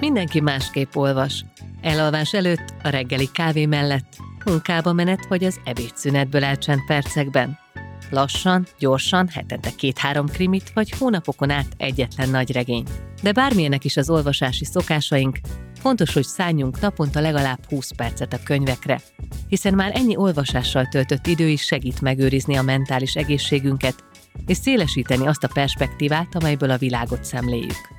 Mindenki másképp olvas. Elalvás előtt, a reggeli kávé mellett, munkába menet vagy az ebédszünetből elcsent percekben. Lassan, gyorsan, hetente két-három krimit, vagy hónapokon át egyetlen nagy regény. De bármilyenek is az olvasási szokásaink, fontos, hogy szálljunk naponta legalább 20 percet a könyvekre, hiszen már ennyi olvasással töltött idő is segít megőrizni a mentális egészségünket, és szélesíteni azt a perspektívát, amelyből a világot szemléljük.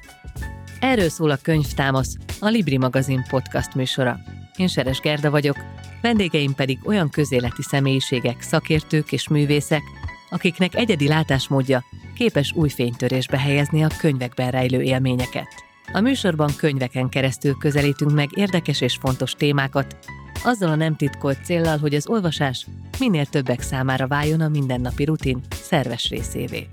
Erről szól a Könyvtámasz, a Libri magazin podcast műsora. Én Seres Gerda vagyok, vendégeim pedig olyan közéleti személyiségek, szakértők és művészek, akiknek egyedi látásmódja képes új fénytörésbe helyezni a könyvekben rejlő élményeket. A műsorban könyveken keresztül közelítünk meg érdekes és fontos témákat, azzal a nem titkolt céllal, hogy az olvasás minél többek számára váljon a mindennapi rutin szerves részévé.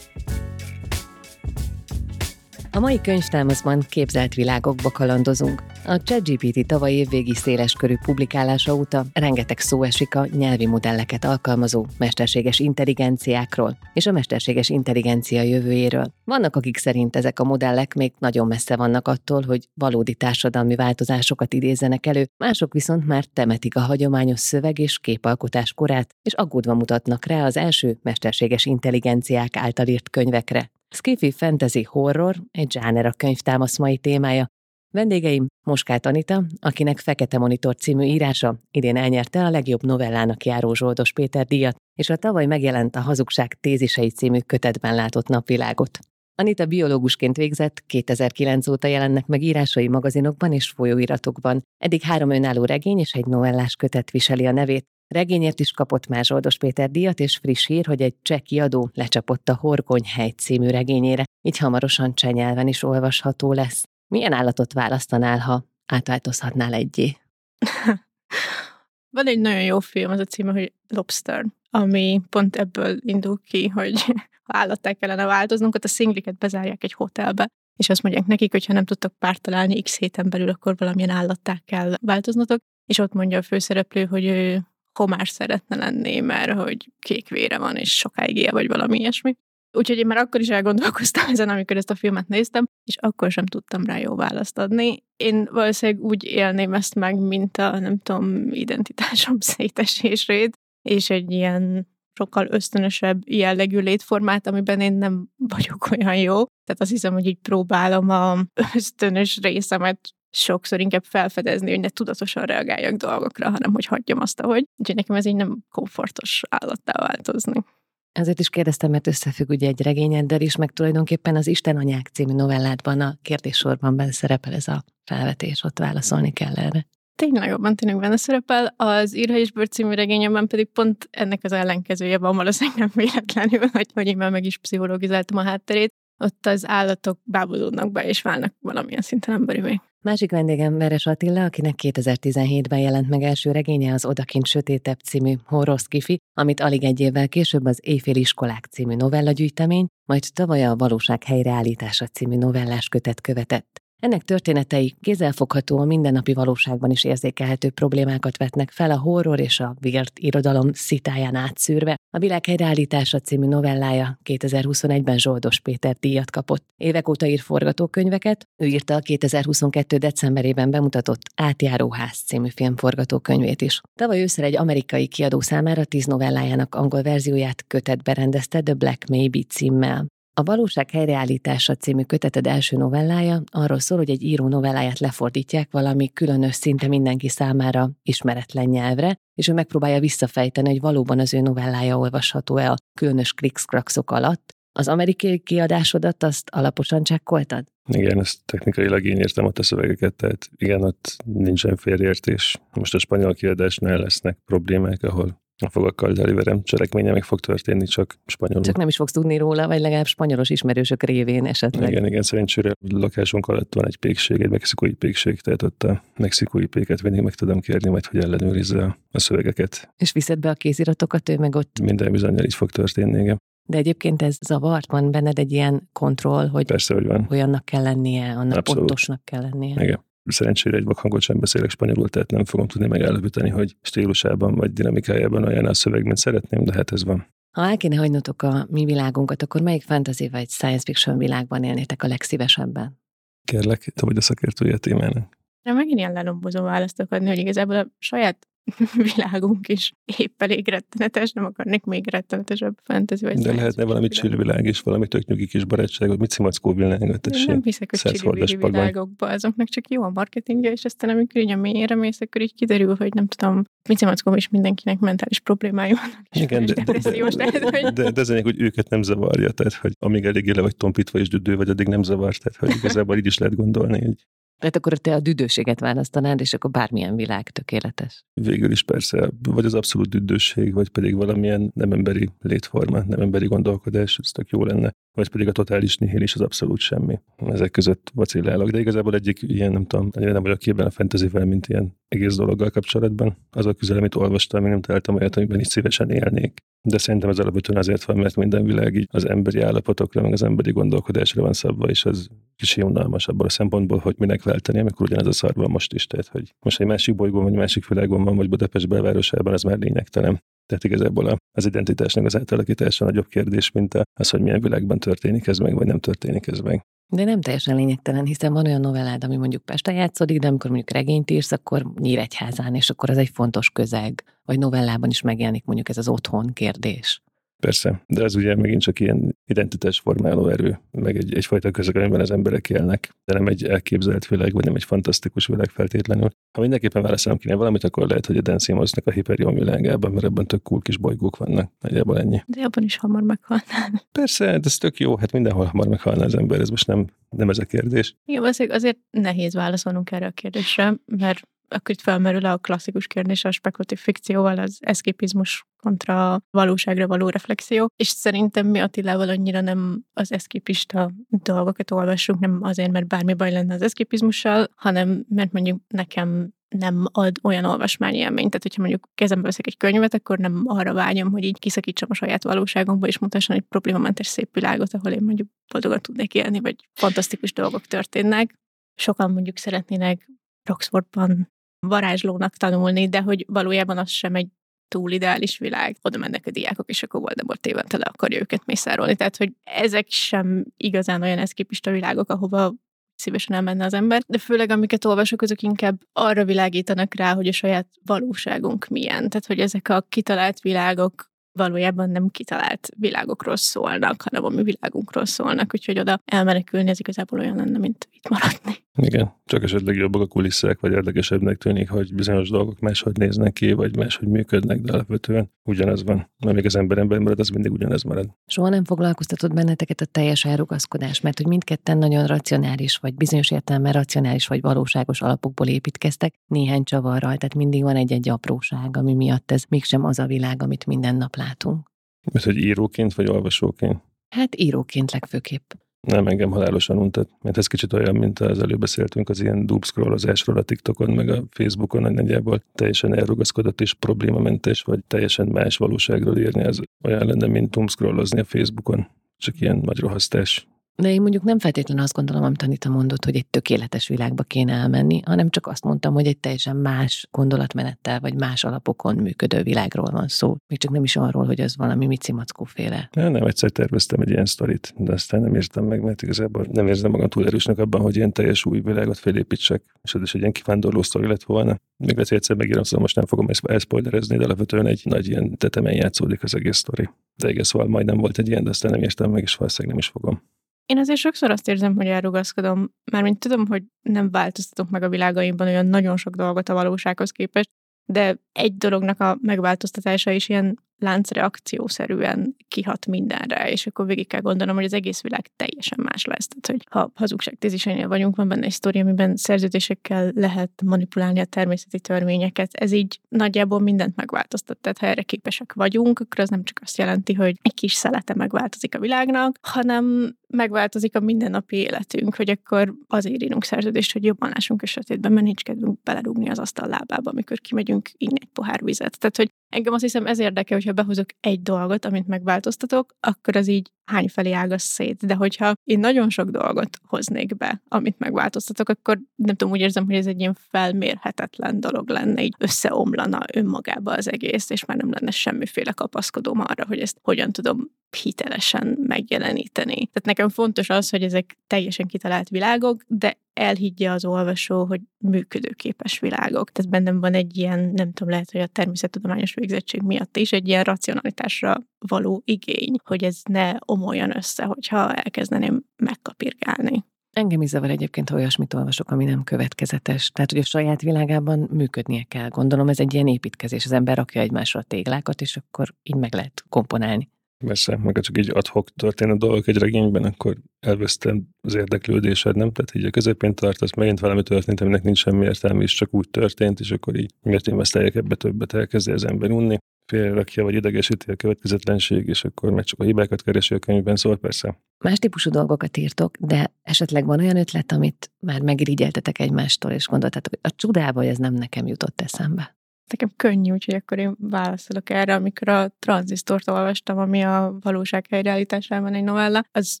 A mai könyvtámaszban képzelt világokba kalandozunk. A ChatGPT tavaly évvégi széleskörű publikálása óta rengeteg szó esik a nyelvi modelleket alkalmazó mesterséges intelligenciákról és a mesterséges intelligencia jövőjéről. Vannak, akik szerint ezek a modellek még nagyon messze vannak attól, hogy valódi társadalmi változásokat idézzenek elő, mások viszont már temetik a hagyományos szöveg és képalkotás korát, és aggódva mutatnak rá az első mesterséges intelligenciák által írt könyvekre. Skiffy Fantasy Horror egy zsáner a könyvtámasz mai témája. Vendégeim Moskát Anita, akinek Fekete Monitor című írása idén elnyerte a legjobb novellának járó Zsoldos Péter díjat, és a tavaly megjelent a Hazugság tézisei című kötetben látott napvilágot. Anita biológusként végzett, 2009 óta jelennek meg írásai magazinokban és folyóiratokban. Eddig három önálló regény és egy novellás kötet viseli a nevét, Regényért is kapott már Zsoldos Péter díjat, és friss hír, hogy egy cseh kiadó lecsapott a Horgonyhely című regényére, így hamarosan cseh nyelven is olvasható lesz. Milyen állatot választanál, ha átváltozhatnál egyé? Van egy nagyon jó film, az a címe, hogy Lobster, ami pont ebből indul ki, hogy ha állattá kellene változnunk, ott a szingliket bezárják egy hotelbe, és azt mondják nekik, hogy ha nem tudtok párt találni x héten belül, akkor valamilyen állattá kell változnotok, és ott mondja a főszereplő, hogy ő komás szeretne lenni, mert hogy kék vére van, és sokáig él, vagy valami ilyesmi. Úgyhogy én már akkor is elgondolkoztam ezen, amikor ezt a filmet néztem, és akkor sem tudtam rá jó választ adni. Én valószínűleg úgy élném ezt meg, mint a, nem tudom, identitásom szétesését, és egy ilyen sokkal ösztönösebb jellegű létformát, amiben én nem vagyok olyan jó. Tehát azt hiszem, hogy így próbálom a ösztönös részemet sokszor inkább felfedezni, hogy ne tudatosan reagáljak dolgokra, hanem hogy hagyjam azt, ahogy. Úgyhogy nekem ez így nem komfortos állattá változni. Ezért is kérdeztem, mert összefügg ugye egy regényeddel is, meg tulajdonképpen az Isten anyák című novelládban a kérdéssorban benne szerepel ez a felvetés, ott válaszolni kell erre. Tényleg jobban tényleg benne szerepel, az Írha és Bőr című regényemben pedig pont ennek az ellenkezője van valószínűleg nem véletlenül, hogy, hogy én már meg is pszichológizáltam a hátterét, ott az állatok bábulódnak be, és válnak valamilyen szinten emberivé. Másik vendégem Veres Attila, akinek 2017-ben jelent meg első regénye az Odakint Sötétebb című horror skifi, amit alig egy évvel később az Éjfél iskolák című novellagyűjtemény, majd tavaly a Valóság helyreállítása című novellás kötet követett. Ennek történetei kézzelfogható a mindennapi valóságban is érzékelhető problémákat vetnek fel a horror és a vért irodalom szitáján átszűrve. A világ helyreállítása című novellája 2021-ben Zsoldos Péter díjat kapott. Évek óta ír forgatókönyveket, ő írta a 2022. decemberében bemutatott Átjáróház című film forgatókönyvét is. Tavaly ősszel egy amerikai kiadó számára tíz novellájának angol verzióját kötetbe rendezte The Black Maybe címmel. A Valóság helyreállítása című köteted első novellája arról szól, hogy egy író novelláját lefordítják valami különös szinte mindenki számára ismeretlen nyelvre, és ő megpróbálja visszafejteni, hogy valóban az ő novellája olvasható-e a különös krikszkrakszok alatt. Az amerikai kiadásodat azt alaposan csekkoltad? Igen, ezt technikailag én értem ott a szövegeket, tehát igen, ott nincsen félreértés. Most a spanyol kiadásnál lesznek problémák, ahol a fogakkal deliverem cselekménye meg fog történni, csak spanyolul. Csak nem is fogsz tudni róla, vagy legalább spanyolos ismerősök révén esetleg. Igen, igen, szerencsére lakásunk alatt van egy pékség, egy mexikói pékség, tehát ott a mexikói péket mindig meg tudom kérni, majd hogy ellenőrizze a, a szövegeket. És viszed be a kéziratokat, ő meg ott? Minden bizonyal így fog történni, igen. De egyébként ez zavart, van benned egy ilyen kontroll, hogy, Persze, hogy van. olyannak kell lennie, annak Abszolút. pontosnak kell lennie. Igen. Szerencsére egy vakhangot sem beszélek spanyolul, tehát nem fogom tudni megállapítani, hogy stílusában vagy dinamikájában olyan a szöveg, mint szeretném, de hát ez van. Ha el kéne hagynotok a mi világunkat, akkor melyik fantasy vagy science fiction világban élnétek a legszívesebben? Kérlek, te vagy a szakértője a témának. De megint ilyen lelombozó választok adni, hogy igazából a saját világunk is épp elég rettenetes, nem akarnék még rettenetesebb fantasy vagy De lehetne valami csillvilág is, valami tök nyugi kis barátságot, mit szimackó világot, Én nem hiszek a csillivili világokba, azoknak csak jó a marketingje, és aztán amikor így a mélyére mész, akkor így kiderül, hogy nem tudom, mit szimackó is mindenkinek mentális problémája vannak. Igen, de, de, de, de, de, de, de, hogy őket nem zavarja, tehát hogy amíg eléggé le vagy tompítva és düdő vagy, addig nem zavar, tehát hogy igazából így is lehet gondolni, hogy tehát akkor te a düdőséget választanád, és akkor bármilyen világ tökéletes. Végül is persze, vagy az abszolút düdőség, vagy pedig valamilyen nem emberi létforma, nem emberi gondolkodás, ez tök jó lenne. Vagy pedig a totális nihilis az abszolút semmi. Ezek között vacillálok, de igazából egyik ilyen, nem tudom, nem vagyok képben a fantasyvel, mint ilyen egész dologgal kapcsolatban. Az a közel, amit olvastam, még nem találtam olyat, amiben is szívesen élnék. De szerintem ez alapvetően azért van, mert minden világ így az emberi állapotokra, meg az emberi gondolkodásra van szabva, és az kicsi unalmas abból a szempontból, hogy minek váltani, amikor ugyanez a szar van most is. Tehát, hogy most egy másik bolygón, vagy másik világon van, vagy Budapest belvárosában, az már lényegtelen. Tehát igazából az identitásnak az átalakítása nagyobb kérdés, mint az, hogy milyen világban történik ez meg, vagy nem történik ez meg. De nem teljesen lényegtelen, hiszen van olyan novellád, ami mondjuk Pesten játszódik, de amikor mondjuk regényt írsz, akkor Nyíregyházán, és akkor az egy fontos közeg. Vagy novellában is megjelenik mondjuk ez az otthon kérdés. Persze, de ez ugye megint csak ilyen identitás formáló erő, meg egy, egyfajta közeg, amiben az emberek élnek, de nem egy elképzelt világ, vagy nem egy fantasztikus világ feltétlenül. Ha mindenképpen válaszolom kéne valamit, akkor lehet, hogy a Dan Simmonsnak a Hyperion világában, mert ebben tök cool kis bolygók vannak. Nagyjából ennyi. De abban is hamar meghalnál. Persze, de ez tök jó, hát mindenhol hamar meghalna az ember, ez most nem, nem ez a kérdés. Igen, azért nehéz válaszolnunk erre a kérdésre, mert akkor itt felmerül a klasszikus kérdés a spekulatív fikcióval, az eszképizmus kontra valóságra való reflexió, és szerintem mi Attilával annyira nem az eszképista dolgokat olvassunk, nem azért, mert bármi baj lenne az eszképizmussal, hanem mert mondjuk nekem nem ad olyan olvasmányi élményt. Tehát, hogyha mondjuk kezembe veszek egy könyvet, akkor nem arra vágyom, hogy így kiszakítsam a saját valóságomba, és mutasson egy problémamentes szép világot, ahol én mondjuk boldogan tudnék élni, vagy fantasztikus dolgok történnek. Sokan mondjuk szeretnének Roxfordban varázslónak tanulni, de hogy valójában az sem egy túl ideális világ. Oda mennek a diákok, és akkor Voldemort évente le akarja őket mészárolni. Tehát, hogy ezek sem igazán olyan eszképista világok, ahova szívesen elmenne az ember, de főleg amiket olvasok, azok inkább arra világítanak rá, hogy a saját valóságunk milyen. Tehát, hogy ezek a kitalált világok valójában nem kitalált világokról szólnak, hanem a mi világunkról szólnak, úgyhogy oda elmenekülni ez igazából olyan lenne, mint itt maradni. Igen, csak esetleg jobbak a kulisszák, vagy érdekesebbnek tűnik, hogy bizonyos dolgok máshogy néznek ki, vagy máshogy működnek, de alapvetően ugyanaz van. Amíg az ember ember marad, az mindig ugyanez marad. Soha nem foglalkoztatott benneteket a teljes elrugaszkodás, mert hogy mindketten nagyon racionális, vagy bizonyos értelemben racionális, vagy valóságos alapokból építkeztek, néhány csavarral, tehát mindig van egy-egy apróság, ami miatt ez mégsem az a világ, amit minden nap látunk. Mert hogy íróként vagy olvasóként? Hát íróként legfőképp. Nem, engem halálosan untat, mert ez kicsit olyan, mint az előbb beszéltünk az ilyen doomscrollozásról a TikTokon, meg a Facebookon, nagyjából teljesen elrugaszkodott és problémamentes, vagy teljesen más valóságról írni, az olyan lenne, mint doomscrollozni a Facebookon. Csak ilyen nagy rohasztás. De én mondjuk nem feltétlenül azt gondolom, amit Anita mondott, hogy egy tökéletes világba kéne elmenni, hanem csak azt mondtam, hogy egy teljesen más gondolatmenettel, vagy más alapokon működő világról van szó. Még csak nem is arról, hogy az valami Mici Mackó féle. Nem, nem, egyszer terveztem egy ilyen sztorit, de aztán nem írtam meg, mert igazából nem érzem magam túl erősnek abban, hogy ilyen teljes új világot felépítsek, és ez is egy ilyen kivándorló sztori lett volna. Még lehet, hogy egyszer megírom, szóval most nem fogom ezt elszpoilerezni, de alapvetően egy nagy ilyen tetemen játszódik az egész sztori. De egész szóval majdnem volt egy ilyen, de aztán nem értem meg, és valószínűleg nem is fogom. Én azért sokszor azt érzem, hogy elrugaszkodom, mármint tudom, hogy nem változtatok meg a világaimban olyan nagyon sok dolgot a valósághoz képest, de egy dolognak a megváltoztatása is ilyen láncreakciószerűen kihat mindenre, és akkor végig kell gondolnom, hogy az egész világ teljesen más lesz. Tehát, hogy ha hazugságtézisenél vagyunk, van benne egy sztori, amiben szerződésekkel lehet manipulálni a természeti törvényeket. Ez így nagyjából mindent megváltoztat. Tehát ha erre képesek vagyunk, akkor az nem csak azt jelenti, hogy egy kis szelete megváltozik a világnak, hanem megváltozik a mindennapi életünk, hogy akkor azért írunk szerződést, hogy jobban lássunk a sötétben, mert nincs kedvünk belerúgni az asztal lábába, amikor kimegyünk inni egy pohár vizet. Tehát, hogy engem azt hiszem ez érdekel, hogyha behozok egy dolgot, amit megváltoztatok, akkor az így hány felé ágaz szét. De hogyha én nagyon sok dolgot hoznék be, amit megváltoztatok, akkor nem tudom, úgy érzem, hogy ez egy ilyen felmérhetetlen dolog lenne, így összeomlana önmagába az egész, és már nem lenne semmiféle kapaszkodóm arra, hogy ezt hogyan tudom hitelesen megjeleníteni. Tehát nekem fontos az, hogy ezek teljesen kitalált világok, de elhiggye az olvasó, hogy működőképes világok. Tehát bennem van egy ilyen, nem tudom, lehet, hogy a természettudományos végzettség miatt is egy ilyen racionalitásra való igény, hogy ez ne omoljon össze, hogyha elkezdeném megkapirgálni. Engem is zavar egyébként, ha olyasmit olvasok, ami nem következetes. Tehát, hogy a saját világában működnie kell. Gondolom ez egy ilyen építkezés. Az ember rakja egymásra a téglákat, és akkor így meg lehet komponálni. Persze, meg csak így adhok történő dolgok egy regényben, akkor elvesztem az érdeklődésed, nem? Tehát így a közepén tartasz, megint valami történt, aminek nincs semmi értelme, és csak úgy történt, és akkor így miért investálják ebbe többet, elkezdi az ember unni, félrakja, vagy idegesíti a következetlenség, és akkor meg csak a hibákat keresi a könyvben, szóval persze. Más típusú dolgokat írtok, de esetleg van olyan ötlet, amit már megirigyeltetek egymástól, és gondoltátok, hogy a csodába ez nem nekem jutott eszembe. Nekem könnyű, úgyhogy akkor én válaszolok erre, amikor a tranzisztort olvastam, ami a valóság helyreállításában egy novella, az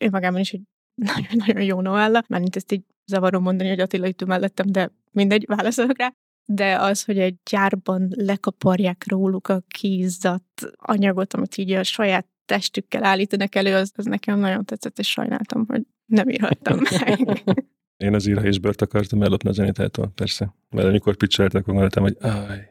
önmagában is egy nagyon-nagyon jó novella, mert ezt így zavarom mondani, hogy Attila itt mellettem, de mindegy, válaszolok rá. De az, hogy egy gyárban lekaparják róluk a kízzat anyagot, amit így a saját testükkel állítanak elő, az, az nekem nagyon tetszett, és sajnáltam, hogy nem írhattam meg. Én az írha és bört akartam ellopni az Anitától, persze. Mert amikor pitcheltek, akkor gondoltam, hogy áj,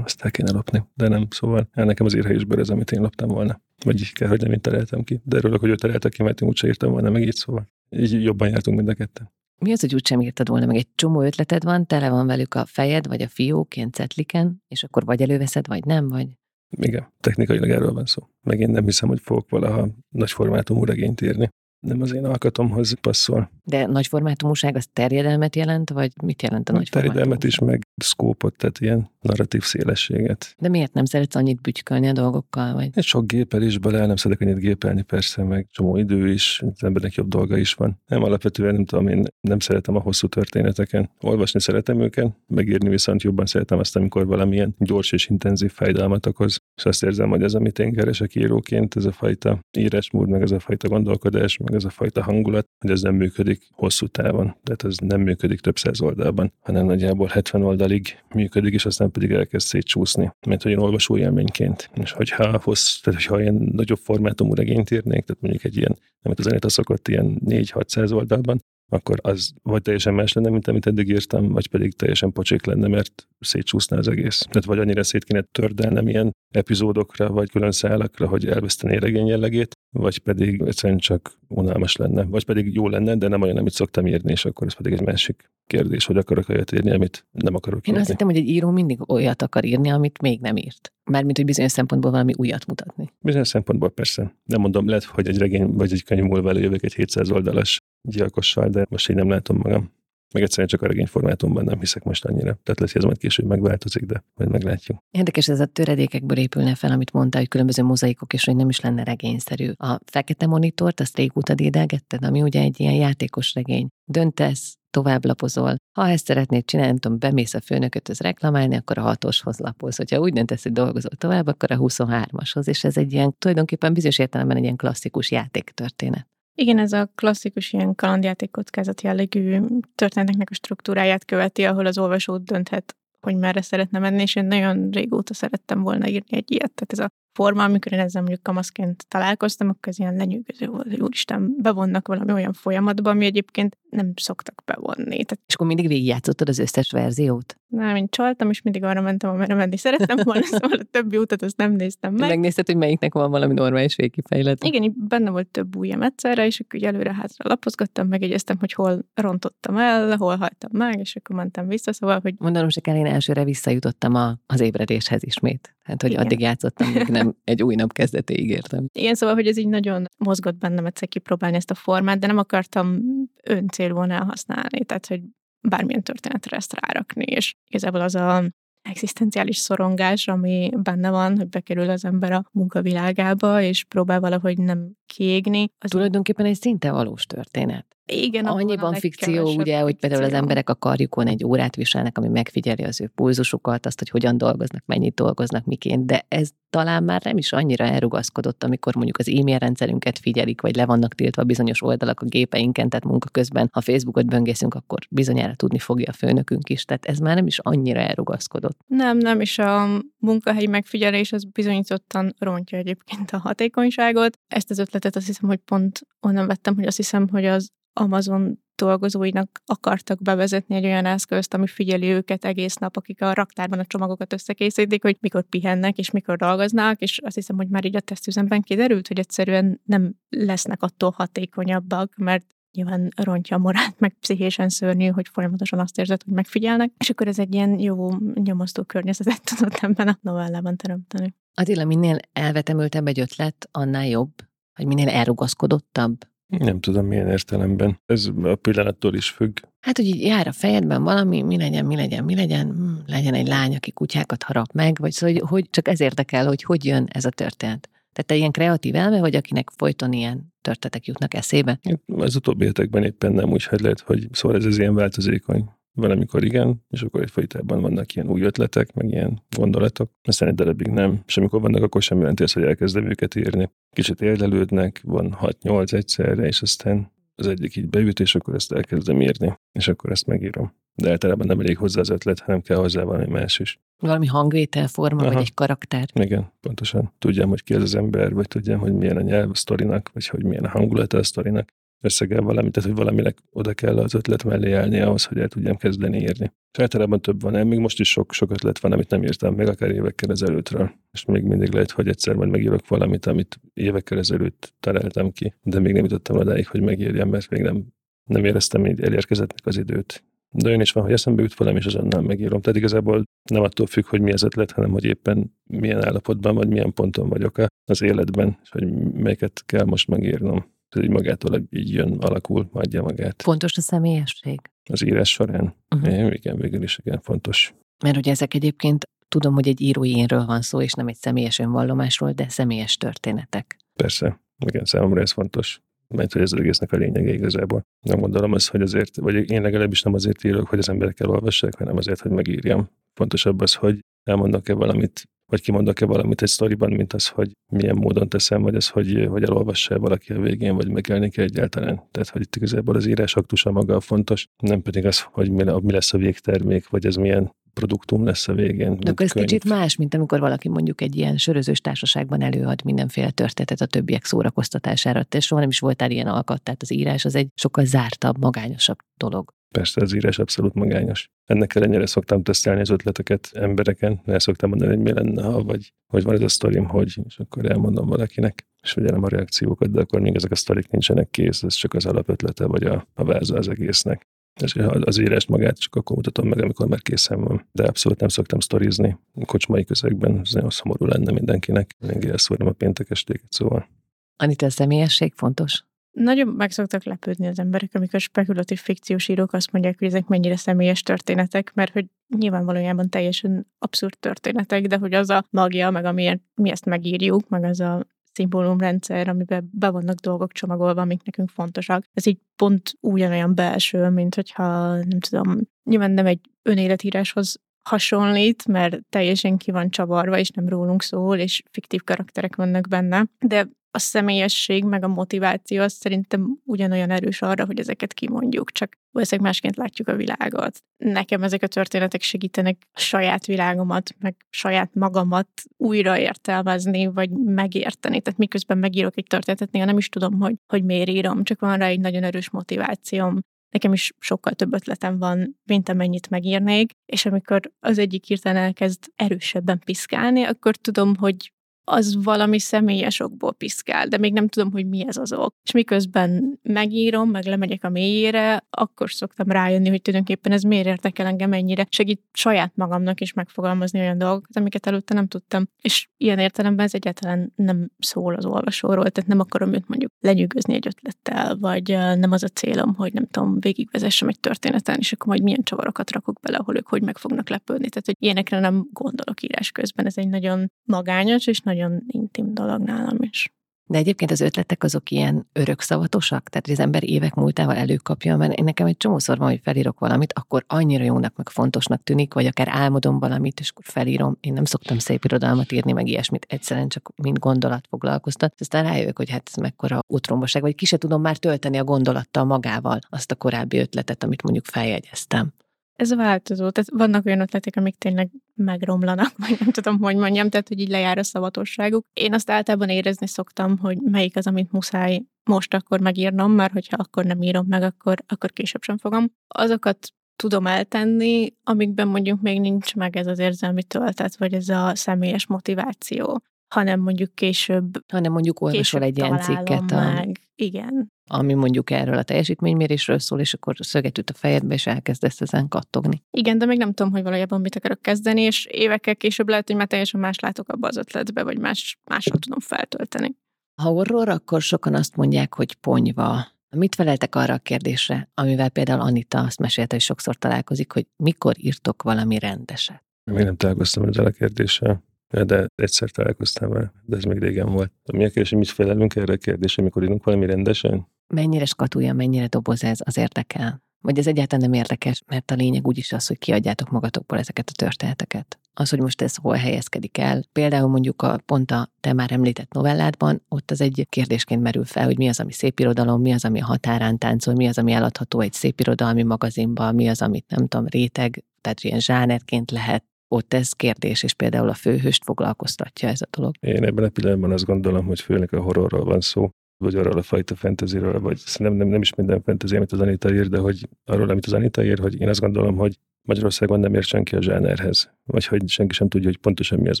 azt el kéne lopni. De nem, szóval el nekem az írha és bőr az, amit én loptam volna. Vagy így kell, hogy nem én tereltem ki. De örülök, hogy ő terelte ki, mert én úgyse írtam volna meg így, szóval így jobban jártunk mind a ketten. Mi az, hogy úgysem írtad volna meg? Egy csomó ötleted van, tele van velük a fejed, vagy a fiók, cetliken, és akkor vagy előveszed, vagy nem, vagy... Igen, technikailag erről van szó. Meg én nem hiszem, hogy fogok valaha nagy formátumú regényt írni nem az én alkatomhoz passzol. De nagy formátumúság az terjedelmet jelent, vagy mit jelent a nagy Terjedelmet is, meg szkópot, tehát ilyen narratív szélességet. De miért nem szeretsz annyit bütykölni a dolgokkal? Vagy? Egy sok gépelésből el nem szeretek annyit gépelni, persze, meg csomó idő is, az embernek jobb dolga is van. Nem alapvetően, nem tudom, én nem szeretem a hosszú történeteken. Olvasni szeretem őket, megírni viszont jobban szeretem azt, amikor valamilyen gyors és intenzív fájdalmat okoz. És azt érzem, hogy ez, amit én keresek íróként, ez a fajta írásmód, meg ez a fajta gondolkodás, meg ez a fajta hangulat, hogy ez nem működik hosszú távon. Tehát ez nem működik több száz oldalban, hanem nagyjából 70 oldalig működik, és aztán pedig elkezd szétcsúszni, mint hogy én olvasó élményként. És hogyha, hossz, tehát hogyha ilyen nagyobb formátumú regényt írnék, tehát mondjuk egy ilyen, amit az Anita szokott ilyen 4-600 oldalban, akkor az vagy teljesen más lenne, mint amit eddig írtam, vagy pedig teljesen pocsék lenne, mert szétcsúszna az egész. Tehát vagy annyira szét kéne tördelnem ilyen epizódokra, vagy külön szálakra, hogy elvesztené regény jellegét, vagy pedig egyszerűen csak unalmas lenne, vagy pedig jó lenne, de nem olyan, amit szoktam írni, és akkor ez pedig egy másik kérdés, hogy akarok olyat írni, amit nem akarok írni. Én azt hittem, hogy egy író mindig olyat akar írni, amit még nem írt. Mármint, hogy bizonyos szempontból valami újat mutatni. Bizonyos szempontból persze. Nem mondom, lehet, hogy egy regény vagy egy könyv múlva előjövök egy 700 oldalas gyilkossal, de most így nem látom magam. Meg egyszerűen csak a regény formátumban nem hiszek most annyira. Tehát lesz, hogy ez majd később megváltozik, de majd meglátjuk. Érdekes, ez a töredékekből épülne fel, amit mondta, hogy különböző mozaikok, és hogy nem is lenne regényszerű. A fekete monitort, azt régóta dédelgetted, ami ugye egy ilyen játékos regény. Döntesz, tovább lapozol. Ha ezt szeretnéd csinálni, nem tudom, bemész a főnököt reklamálni, akkor a hatoshoz lapolsz. Hogyha úgy döntesz, hogy dolgozol tovább, akkor a 23-ashoz, és ez egy ilyen, tulajdonképpen bizonyos értelemben egy ilyen klasszikus játéktörténet. Igen, ez a klasszikus ilyen kalandjáték kockázat jellegű történeteknek a struktúráját követi, ahol az olvasó dönthet, hogy merre szeretne menni, és én nagyon régóta szerettem volna írni egy ilyet. Tehát ez a forma, amikor én ezzel mondjuk kamaszként találkoztam, akkor ez ilyen lenyűgöző volt, hogy úristen, bevonnak valami olyan folyamatba, ami egyébként nem szoktak bevonni. Tehát, és akkor mindig végigjátszottad az összes verziót? Nem, én csaltam, és mindig arra mentem, amerre menni szerettem volna, szóval a többi utat azt nem néztem meg. Megnézted, hogy melyiknek van valami normális végkifejlet. Igen, így benne volt több ujjam egyszerre, és akkor előre-hátra lapozgattam, megjegyeztem, hogy hol rontottam el, hol hagytam meg, és akkor mentem vissza, szóval, hogy... Mondanom se kell, én elsőre visszajutottam a, az ébredéshez ismét. Hát, hogy Igen. addig játszottam, még nem egy új nap kezdetéig értem. Igen, szóval, hogy ez így nagyon mozgott bennem egyszer kipróbálni ezt a formát, de nem akartam öncélúan elhasználni, tehát, hogy bármilyen történetre ezt rárakni, és igazából az a egzisztenciális szorongás, ami benne van, hogy bekerül az ember a munkavilágába, és próbál valahogy nem kiégni. Az tulajdonképpen egy szinte valós történet. Igen, Annyiban fikció, ugye, hogy például az emberek a karjukon egy órát viselnek, ami megfigyeli az ő pulzusukat, azt, hogy hogyan dolgoznak, mennyit dolgoznak, miként, de ez talán már nem is annyira elrugaszkodott, amikor mondjuk az e-mail rendszerünket figyelik, vagy le vannak tiltva bizonyos oldalak a gépeinken, tehát munka közben, ha Facebookot böngészünk, akkor bizonyára tudni fogja a főnökünk is, tehát ez már nem is annyira elrugaszkodott. Nem, nem, és a munkahelyi megfigyelés az bizonyítottan rontja egyébként a hatékonyságot. Ezt az ötletet azt hiszem, hogy pont onnan vettem, hogy azt hiszem, hogy az Amazon dolgozóinak akartak bevezetni egy olyan eszközt, ami figyeli őket egész nap, akik a raktárban a csomagokat összekészítik, hogy mikor pihennek és mikor dolgoznak, és azt hiszem, hogy már így a tesztüzemben kiderült, hogy egyszerűen nem lesznek attól hatékonyabbak, mert nyilván rontja a morát, meg pszichésen szörnyű, hogy folyamatosan azt érzed, hogy megfigyelnek, és akkor ez egy ilyen jó nyomasztó környezetet tudott ebben a novellában teremteni. Attila, minél elvetemültebb egy ötlet, annál jobb? Vagy minél elrugaszkodottabb? Nem tudom, milyen értelemben. Ez a pillanattól is függ. Hát, hogy így jár a fejedben valami, mi legyen, mi legyen, mi legyen, hm, legyen egy lány, aki kutyákat harap meg, vagy szóval, hogy, hogy csak ez érdekel, hogy hogy jön ez a történet. Tehát te ilyen kreatív elme vagy, akinek folyton ilyen történetek jutnak eszébe? Az utóbbi hetekben éppen nem, úgyhogy lehet, hogy szóval ez az ilyen változékony valamikor igen, és akkor egy folytában vannak ilyen új ötletek, meg ilyen gondolatok, aztán egy darabig nem, és amikor vannak, akkor sem jelenti azt, hogy elkezdem őket írni. Kicsit érlelődnek, van 6-8 egyszerre, és aztán az egyik így beüt, és akkor ezt elkezdem írni, és akkor ezt megírom. De általában nem elég hozzá az ötlet, hanem kell hozzá valami más is. Valami hangvételforma, Aha. vagy egy karakter. Igen, pontosan. Tudjam, hogy ki az az ember, vagy tudjam, hogy milyen a nyelv a sztorinak, vagy hogy milyen a hangulata a sztorinak összegel valamit, tehát hogy valaminek oda kell az ötlet mellé állni ahhoz, hogy el tudjam kezdeni írni. És általában több van, még most is sok, sok ötlet van, amit nem írtam még akár évekkel ezelőttről. És még mindig lehet, hogy egyszer majd megírok valamit, amit évekkel ezelőtt találtam ki, de még nem jutottam odáig, hogy megírjam, mert még nem, nem éreztem így elérkezettnek az időt. De olyan is van, hogy eszembe jut valami, és azonnal megírom. Tehát igazából nem attól függ, hogy mi az ötlet, hanem hogy éppen milyen állapotban vagy milyen ponton vagyok az életben, és hogy melyiket kell most megírnom ez így magától így jön, alakul, adja magát. Fontos a személyesség? Az írás során? Uh-huh. Igen, végül is igen, fontos. Mert ugye ezek egyébként tudom, hogy egy írói énről van szó, és nem egy személyes önvallomásról, de személyes történetek. Persze, igen, számomra ez fontos mert hogy ez az egésznek a lényege igazából. Nem gondolom azt, hogy azért, vagy én legalábbis nem azért írok, hogy az emberek elolvassák, hanem azért, hogy megírjam. Fontosabb az, hogy elmondok-e valamit vagy kimondok-e valamit egy sztoriban, mint az, hogy milyen módon teszem, vagy az, hogy, hogy elolvassa valaki a végén, vagy megjelenik egyáltalán. Tehát, hogy itt igazából az írás aktusa maga a fontos, nem pedig az, hogy mi, mi lesz a végtermék, vagy ez milyen produktum lesz a végén. De akkor ez könyv. kicsit más, mint amikor valaki mondjuk egy ilyen sörözős társaságban előad mindenféle történetet a többiek szórakoztatására. Te soha nem is voltál ilyen alkat, tehát az írás az egy sokkal zártabb, magányosabb dolog. Persze az írás abszolút magányos. Ennek ellenére szoktam tesztelni az ötleteket embereken, el szoktam mondani, hogy mi lenne, ha vagy, vagy van ez a sztorim, hogy, és akkor elmondom valakinek, és figyelem a reakciókat, de akkor még ezek a sztorik nincsenek kész, ez csak az alapötlete, vagy a, a váza az egésznek. És az írás magát csak akkor mutatom meg, amikor már készen van. De abszolút nem szoktam sztorizni. A kocsmai közegben ez nagyon szomorú lenne mindenkinek. Még elszúrnom a péntek estéket, szóval. Anita, a személyesség fontos? Nagyon meg szoktak lepődni az emberek, amikor spekulatív fikciós írók azt mondják, hogy ezek mennyire személyes történetek, mert hogy nyilvánvalójában teljesen abszurd történetek, de hogy az a magia, meg amiért mi ezt megírjuk, meg az a szimbólumrendszer, amiben be vannak dolgok csomagolva, amik nekünk fontosak. Ez így pont ugyanolyan belső, mint hogyha, nem tudom, nyilván nem egy önéletíráshoz hasonlít, mert teljesen ki van csavarva, és nem rólunk szól, és fiktív karakterek vannak benne, de a személyesség, meg a motiváció az szerintem ugyanolyan erős arra, hogy ezeket kimondjuk, csak valószínűleg másként látjuk a világot. Nekem ezek a történetek segítenek a saját világomat, meg saját magamat újra értelmezni, vagy megérteni. Tehát miközben megírok egy történetet, néha nem is tudom, hogy, hogy miért írom, csak van rá egy nagyon erős motivációm. Nekem is sokkal több ötletem van, mint amennyit megírnék, és amikor az egyik hirtelen elkezd erősebben piszkálni, akkor tudom, hogy az valami személyes okból piszkál, de még nem tudom, hogy mi ez az ok. És miközben megírom, meg lemegyek a mélyére, akkor szoktam rájönni, hogy tulajdonképpen ez miért érdekel engem ennyire. Segít saját magamnak is megfogalmazni olyan dolgokat, amiket előtte nem tudtam. És ilyen értelemben ez egyáltalán nem szól az olvasóról, tehát nem akarom őt mondjuk lenyűgözni egy ötlettel, vagy nem az a célom, hogy nem tudom, végigvezessem egy történeten, és akkor majd milyen csavarokat rakok bele, ahol ők hogy meg fognak lepődni. Tehát, hogy ilyenekre nem gondolok írás közben. Ez egy nagyon magányos és nagyon nagyon intim dolog nálam is. De egyébként az ötletek azok ilyen örökszavatosak? Tehát, hogy az ember évek múltával előkapja, mert én nekem egy csomószor van, hogy felírok valamit, akkor annyira jónak, meg fontosnak tűnik, vagy akár álmodom valamit, és akkor felírom. Én nem szoktam szép irodalmat írni, meg ilyesmit, egyszerűen csak mint gondolat foglalkoztat. Aztán rájövök, hogy hát ez mekkora útrombaság, vagy ki se tudom már tölteni a gondolattal magával azt a korábbi ötletet, amit mondjuk feljegyeztem. Ez változó, tehát vannak olyan ötletek, amik tényleg megromlanak, vagy nem tudom, hogy mondjam, tehát hogy így lejár a szavatosságuk. Én azt általában érezni szoktam, hogy melyik az, amit muszáj most akkor megírnom, mert hogyha akkor nem írom meg, akkor, akkor később sem fogom. Azokat tudom eltenni, amikben mondjuk még nincs meg ez az érzelmi töltet, vagy ez a személyes motiváció hanem mondjuk később... Hanem mondjuk olvasol egy ilyen cikket. A... Meg. Igen. Ami mondjuk erről a teljesítménymérésről szól, és akkor szöget üt a fejedbe, és elkezdesz ezen kattogni. Igen, de még nem tudom, hogy valójában mit akarok kezdeni, és évekkel később lehet, hogy már teljesen más látok abba az ötletbe, vagy más, másra tudom feltölteni. Ha horror, akkor sokan azt mondják, hogy ponyva. Mit feleltek arra a kérdésre, amivel például Anita azt mesélte, hogy sokszor találkozik, hogy mikor írtok valami rendeset? Még nem találkoztam ezzel a kérdéssel de egyszer találkoztam vele, de ez még régen volt. Mi a kérdés, mit felelünk erre a kérdésre, amikor írunk valami rendesen? Mennyire skatúja, mennyire doboz ez, az érdekel? Vagy ez egyáltalán nem érdekes, mert a lényeg úgyis az, hogy kiadjátok magatokból ezeket a történeteket. Az, hogy most ez hol helyezkedik el. Például mondjuk a pont a te már említett novelládban, ott az egy kérdésként merül fel, hogy mi az, ami szépirodalom, mi az, ami a határán táncol, mi az, ami eladható egy szépirodalmi magazinban, mi az, amit nem tudom, réteg, tehát ilyen zsánerként lehet ott ez kérdés, és például a főhőst foglalkoztatja ez a dolog. Én ebben a pillanatban azt gondolom, hogy főleg a horrorról van szó, vagy arról a fajta fantasyről, vagy nem, nem, nem is minden fantasy, amit az Anita ír, de hogy arról, amit az Anita ír, hogy én azt gondolom, hogy Magyarországon nem ér senki a zsánerhez, vagy hogy senki sem tudja, hogy pontosan mi ez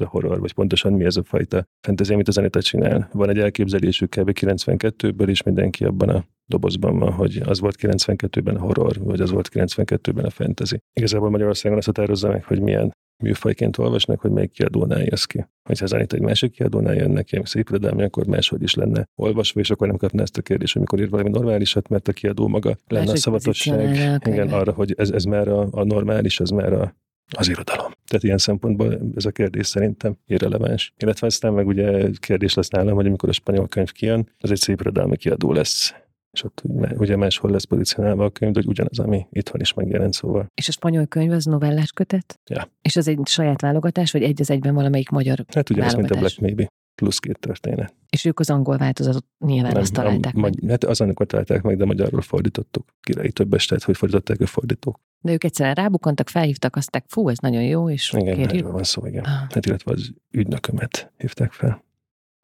a horror, vagy pontosan mi ez a fajta fantasy, amit az Anita csinál. Van egy elképzelésük kb. 92-ből, és mindenki abban a dobozban van, hogy az volt 92-ben a horror, vagy az volt 92-ben a fantasy. Igazából Magyarországon azt határozza meg, hogy milyen műfajként olvasnak, hogy melyik kiadónál jössz ki. Hogyha az egy másik kiadónál jönnek, ilyen szép irodalmi, akkor máshogy is lenne olvasva, és akkor nem kapna ezt a kérdést, amikor ír valami normálisat, mert a kiadó maga lenne Másik a szavatosság igen, arra, hogy ez, ez már a, a normális, ez már a, az irodalom. Tehát ilyen szempontból ez a kérdés szerintem irreleváns. Illetve aztán meg ugye kérdés lesz nálam, hogy amikor a spanyol könyv kijön, az egy szép irodalmi kiadó lesz és ott ugye máshol lesz pozícionálva a könyv, hogy ugyanaz, ami itthon is megjelent, szóval. És a spanyol könyv az novellás kötet? Ja. És az egy saját válogatás, vagy egy az egyben valamelyik magyar Hát ugye ez, mint a Black Maybe plusz két történet. És ők az angol változatot nyilván nem, azt találták a, meg. Hát az amikor találták meg, de magyarul fordítottuk. Királyi több estet, hogy fordították a fordítók. De ők egyszerűen rábukantak, felhívtak, azták, fú, ez nagyon jó, és igen, kérjük. van szó, igen. Ah. Hát illetve az ügynökömet hívták fel.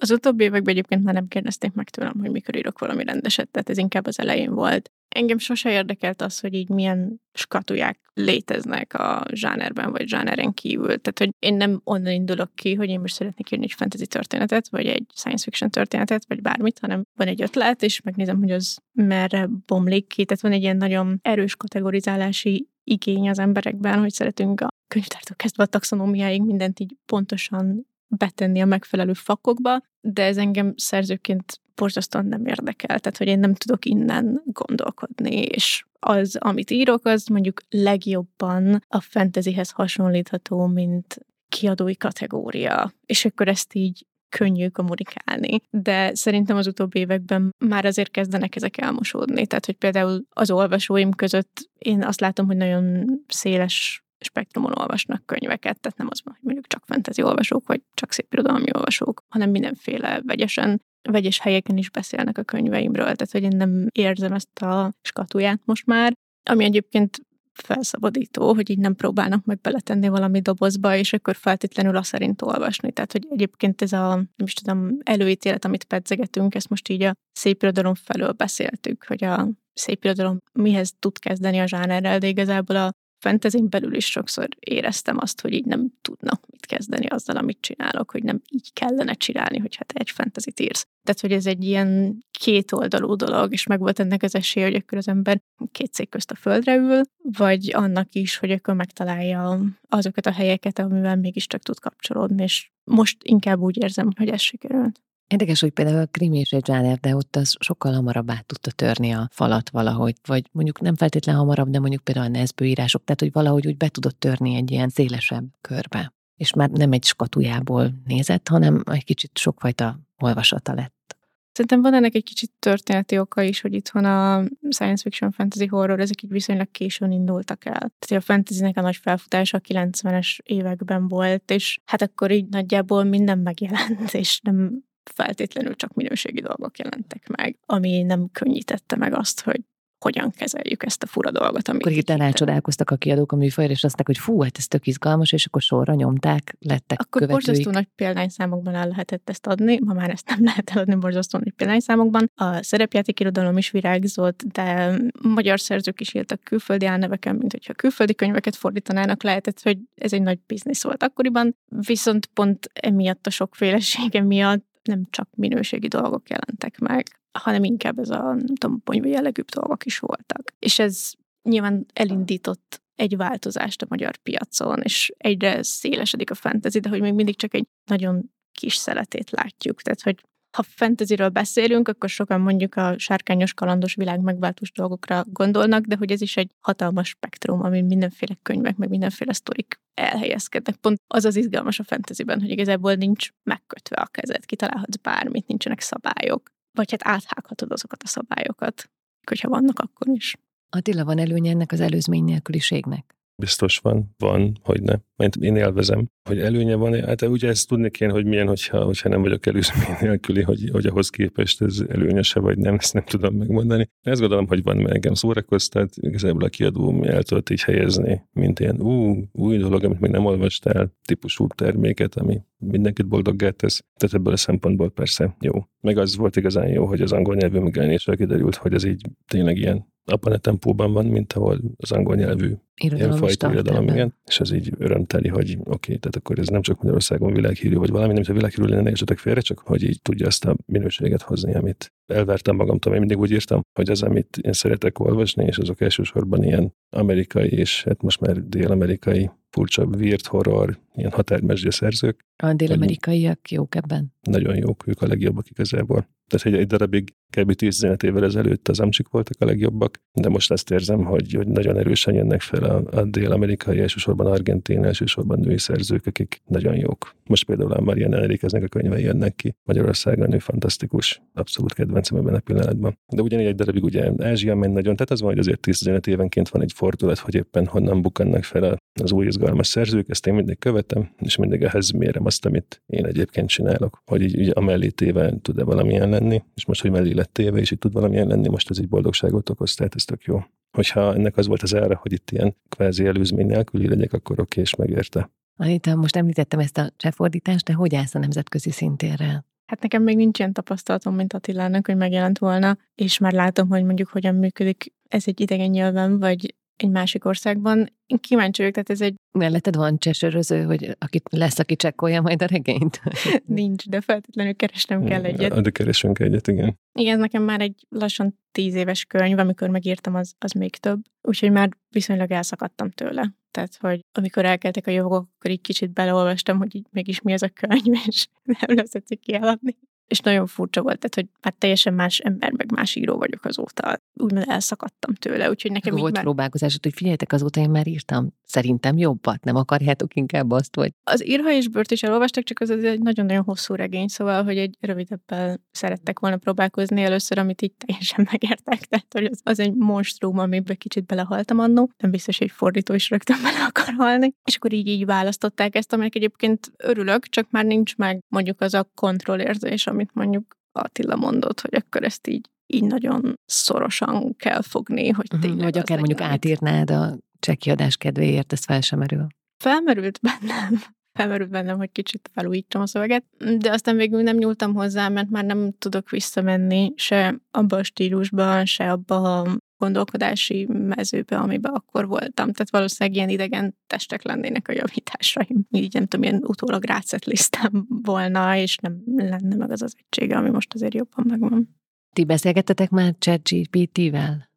Az utóbbi években egyébként már nem kérdezték meg tőlem, hogy mikor írok valami rendeset, tehát ez inkább az elején volt. Engem sose érdekelt az, hogy így milyen skatuják léteznek a zsánerben, vagy zsáneren kívül. Tehát, hogy én nem onnan indulok ki, hogy én most szeretnék írni egy fantasy történetet, vagy egy science fiction történetet, vagy bármit, hanem van egy ötlet, és megnézem, hogy az merre bomlik ki. Tehát van egy ilyen nagyon erős kategorizálási igény az emberekben, hogy szeretünk a könyvtártól kezdve a taxonómiáig mindent így pontosan betenni a megfelelő fakokba, de ez engem szerzőként borzasztóan nem érdekel, tehát hogy én nem tudok innen gondolkodni, és az, amit írok, az mondjuk legjobban a fantasyhez hasonlítható, mint kiadói kategória, és akkor ezt így könnyű kommunikálni. De szerintem az utóbbi években már azért kezdenek ezek elmosódni. Tehát, hogy például az olvasóim között én azt látom, hogy nagyon széles spektrumon olvasnak könyveket, tehát nem az van, hogy mondjuk csak fantasy olvasók, vagy csak szép irodalmi olvasók, hanem mindenféle vegyesen, vegyes helyeken is beszélnek a könyveimről, tehát hogy én nem érzem ezt a skatuját most már, ami egyébként felszabadító, hogy így nem próbálnak meg beletenni valami dobozba, és akkor feltétlenül azt szerint olvasni. Tehát, hogy egyébként ez a, nem is tudom, előítélet, amit pedzegetünk, ezt most így a szép irodalom felől beszéltük, hogy a szép irodalom mihez tud kezdeni a zsánerrel, de igazából a fentezén belül is sokszor éreztem azt, hogy így nem tudnak mit kezdeni azzal, amit csinálok, hogy nem így kellene csinálni, hogy hát egy fentezit írsz. Tehát, hogy ez egy ilyen kétoldalú dolog, és meg volt ennek az esélye, hogy akkor az ember két szék közt a földre ül, vagy annak is, hogy akkor megtalálja azokat a helyeket, amivel mégiscsak tud kapcsolódni, és most inkább úgy érzem, hogy ez sikerült. Érdekes, hogy például a krimi és egy zsáner, de ott az sokkal hamarabb át tudta törni a falat valahogy, vagy mondjuk nem feltétlen hamarabb, de mondjuk például a nezbő írások, tehát hogy valahogy úgy be tudott törni egy ilyen szélesebb körbe. És már nem egy skatujából nézett, hanem egy kicsit sokfajta olvasata lett. Szerintem van ennek egy kicsit történeti oka is, hogy itthon a science fiction, fantasy, horror, ezek így viszonylag későn indultak el. Tehát a fantasynek a nagy felfutása a 90-es években volt, és hát akkor így nagyjából minden megjelent, és nem feltétlenül csak minőségi dolgok jelentek meg, ami nem könnyítette meg azt, hogy hogyan kezeljük ezt a fura dolgot. Amit akkor itt rácsodálkoztak a kiadók a műfajra, és azt hogy fú, hát ez tök izgalmas, és akkor sorra nyomták, lettek Akkor követőik. borzasztó nagy példányszámokban el lehetett ezt adni, ma már ezt nem lehet eladni borzasztó nagy példányszámokban. A szerepjáték irodalom is virágzott, de magyar szerzők is írtak külföldi álneveken, mint hogyha külföldi könyveket fordítanának, lehetett, hogy ez egy nagy biznisz volt akkoriban, viszont pont emiatt a sokfélesége miatt nem csak minőségi dolgok jelentek meg, hanem inkább ez a, nem tudom, ponyva jellegűbb dolgok is voltak. És ez nyilván elindított egy változást a magyar piacon, és egyre szélesedik a fantasy, de hogy még mindig csak egy nagyon kis szeletét látjuk. Tehát, hogy ha fantasyről beszélünk, akkor sokan mondjuk a sárkányos kalandos világ megváltós dolgokra gondolnak, de hogy ez is egy hatalmas spektrum, ami mindenféle könyvek, meg mindenféle sztorik elhelyezkednek. Pont az az izgalmas a fantasyben, hogy igazából nincs megkötve a kezed, kitalálhatsz bármit, nincsenek szabályok vagy hát áthághatod azokat a szabályokat, hogyha vannak akkor is. Attila, van előnye ennek az előzmény nélküliségnek? Biztos van, van, hogy ne. Mert én élvezem, hogy előnye van. Hát ugye ezt tudni kéne, hogy milyen, hogyha, hogyha nem vagyok előzmény nélküli, hogy, hogy ahhoz képest ez előnyöse vagy nem, ezt nem tudom megmondani. Ezt gondolom, hogy van, mert engem szórakoztat, igazából a kiadó el tudott így helyezni, mint ilyen ú, új dolog, amit még nem olvastál, típusú terméket, ami mindenkit boldoggá tesz. Tehát ebből a szempontból persze jó. Meg az volt igazán jó, hogy az angol nyelvű megjelenéssel kiderült, hogy ez így tényleg ilyen abban a tempóban van, mint ahol az angol nyelvű irodalom ilyen fajta irodalom, igen. És ez így örömteli, hogy oké, okay, tehát akkor ez nem csak Magyarországon világhírű, vagy valami, nem, hogy a világhírű lenne, esetek félre, csak hogy így tudja azt a minőséget hozni, amit elvertem magamtól, én mindig úgy írtam, hogy az, amit én szeretek olvasni, és azok elsősorban ilyen amerikai, és hát most már dél-amerikai furcsa weird horror, ilyen határmesdje szerzők. A dél-amerikaiak jók ebben? Nagyon jók, ők a legjobbak igazából. Tehát egy, egy darabig kb. 10 évvel ezelőtt az amcsik voltak a legjobbak, de most azt érzem, hogy, hogy nagyon erősen jönnek fel a, a dél-amerikai, elsősorban argentin, elsősorban női szerzők, akik nagyon jók. Most például a Marian Enriqueznek a könyvei jönnek ki. Magyarországon ő fantasztikus, abszolút kedvencem ebben a pillanatban. De ugyanígy egy darabig ugye Ázsia megy nagyon, tehát az van, hogy azért 10 évenként van egy fordulat, hogy éppen honnan bukannak fel az új izgalmas szerzők, ezt én mindig követem, és mindig ehhez mérem azt, amit én egyébként csinálok, hogy így, így a mellé téve tud-e valamilyen lenni, és most, hogy mellé lett téve, és itt tud valamilyen lenni, most ez egy boldogságot okoz, tehát ez tök jó. Hogyha ennek az volt az ára, hogy itt ilyen kvázi előzmény nélküli legyek, akkor oké, és megérte. Anita, most említettem ezt a csehfordítást, de hogy állsz a nemzetközi szintérrel? Hát nekem még nincs ilyen tapasztalatom, mint Attilának, hogy megjelent volna, és már látom, hogy mondjuk hogyan működik ez egy idegen nyelven, vagy egy másik országban. Én kíváncsi vagyok, tehát ez egy... Melletted van csesöröző, hogy aki lesz, aki csekkolja majd a regényt? Nincs, de feltétlenül keresnem kell egyet. De keresünk egyet, igen. Igen, nekem már egy lassan tíz éves könyv, amikor megírtam, az, az még több. Úgyhogy már viszonylag elszakadtam tőle. Tehát, hogy amikor elkeltek a jogok, akkor így kicsit beleolvastam, hogy így mégis mi az a könyv, és nem lesz egyszer kieladni és nagyon furcsa volt, tehát, hogy már teljesen más ember, meg más író vagyok azóta. Úgymond elszakadtam tőle, úgyhogy nekem volt már... próbálkozás, hogy figyeljetek, azóta én már írtam. Szerintem jobbat, nem akarjátok inkább azt, vagy... Az írha és bört is elolvastak, csak az egy nagyon-nagyon hosszú regény, szóval, hogy egy rövidebbel szerettek volna próbálkozni először, amit így teljesen megértek. Tehát, hogy az, az egy monstrum, amiben kicsit belehaltam annó. Nem biztos, hogy fordító is rögtön bele akar halni. És akkor így, így választották ezt, aminek egyébként örülök, csak már nincs meg mondjuk az a kontrollérzés, amit mondjuk Attila mondott, hogy akkor ezt így, így nagyon szorosan kell fogni, hogy uh-huh, tényleg Vagy akár mondjuk átírnád a csekkiadás kedvéért, ez fel sem merül. Felmerült bennem, felmerült bennem, hogy kicsit felújítsam a szöveget, de aztán végül nem nyúltam hozzá, mert már nem tudok visszamenni se abba a stílusban, se abba a gondolkodási mezőbe, amiben akkor voltam. Tehát valószínűleg ilyen idegen testek lennének a javításaim. Így nem tudom, ilyen utólag rácetlisztem volna, és nem lenne meg az az egysége, ami most azért jobban megvan. Ti beszélgettetek már ChatGPT-vel?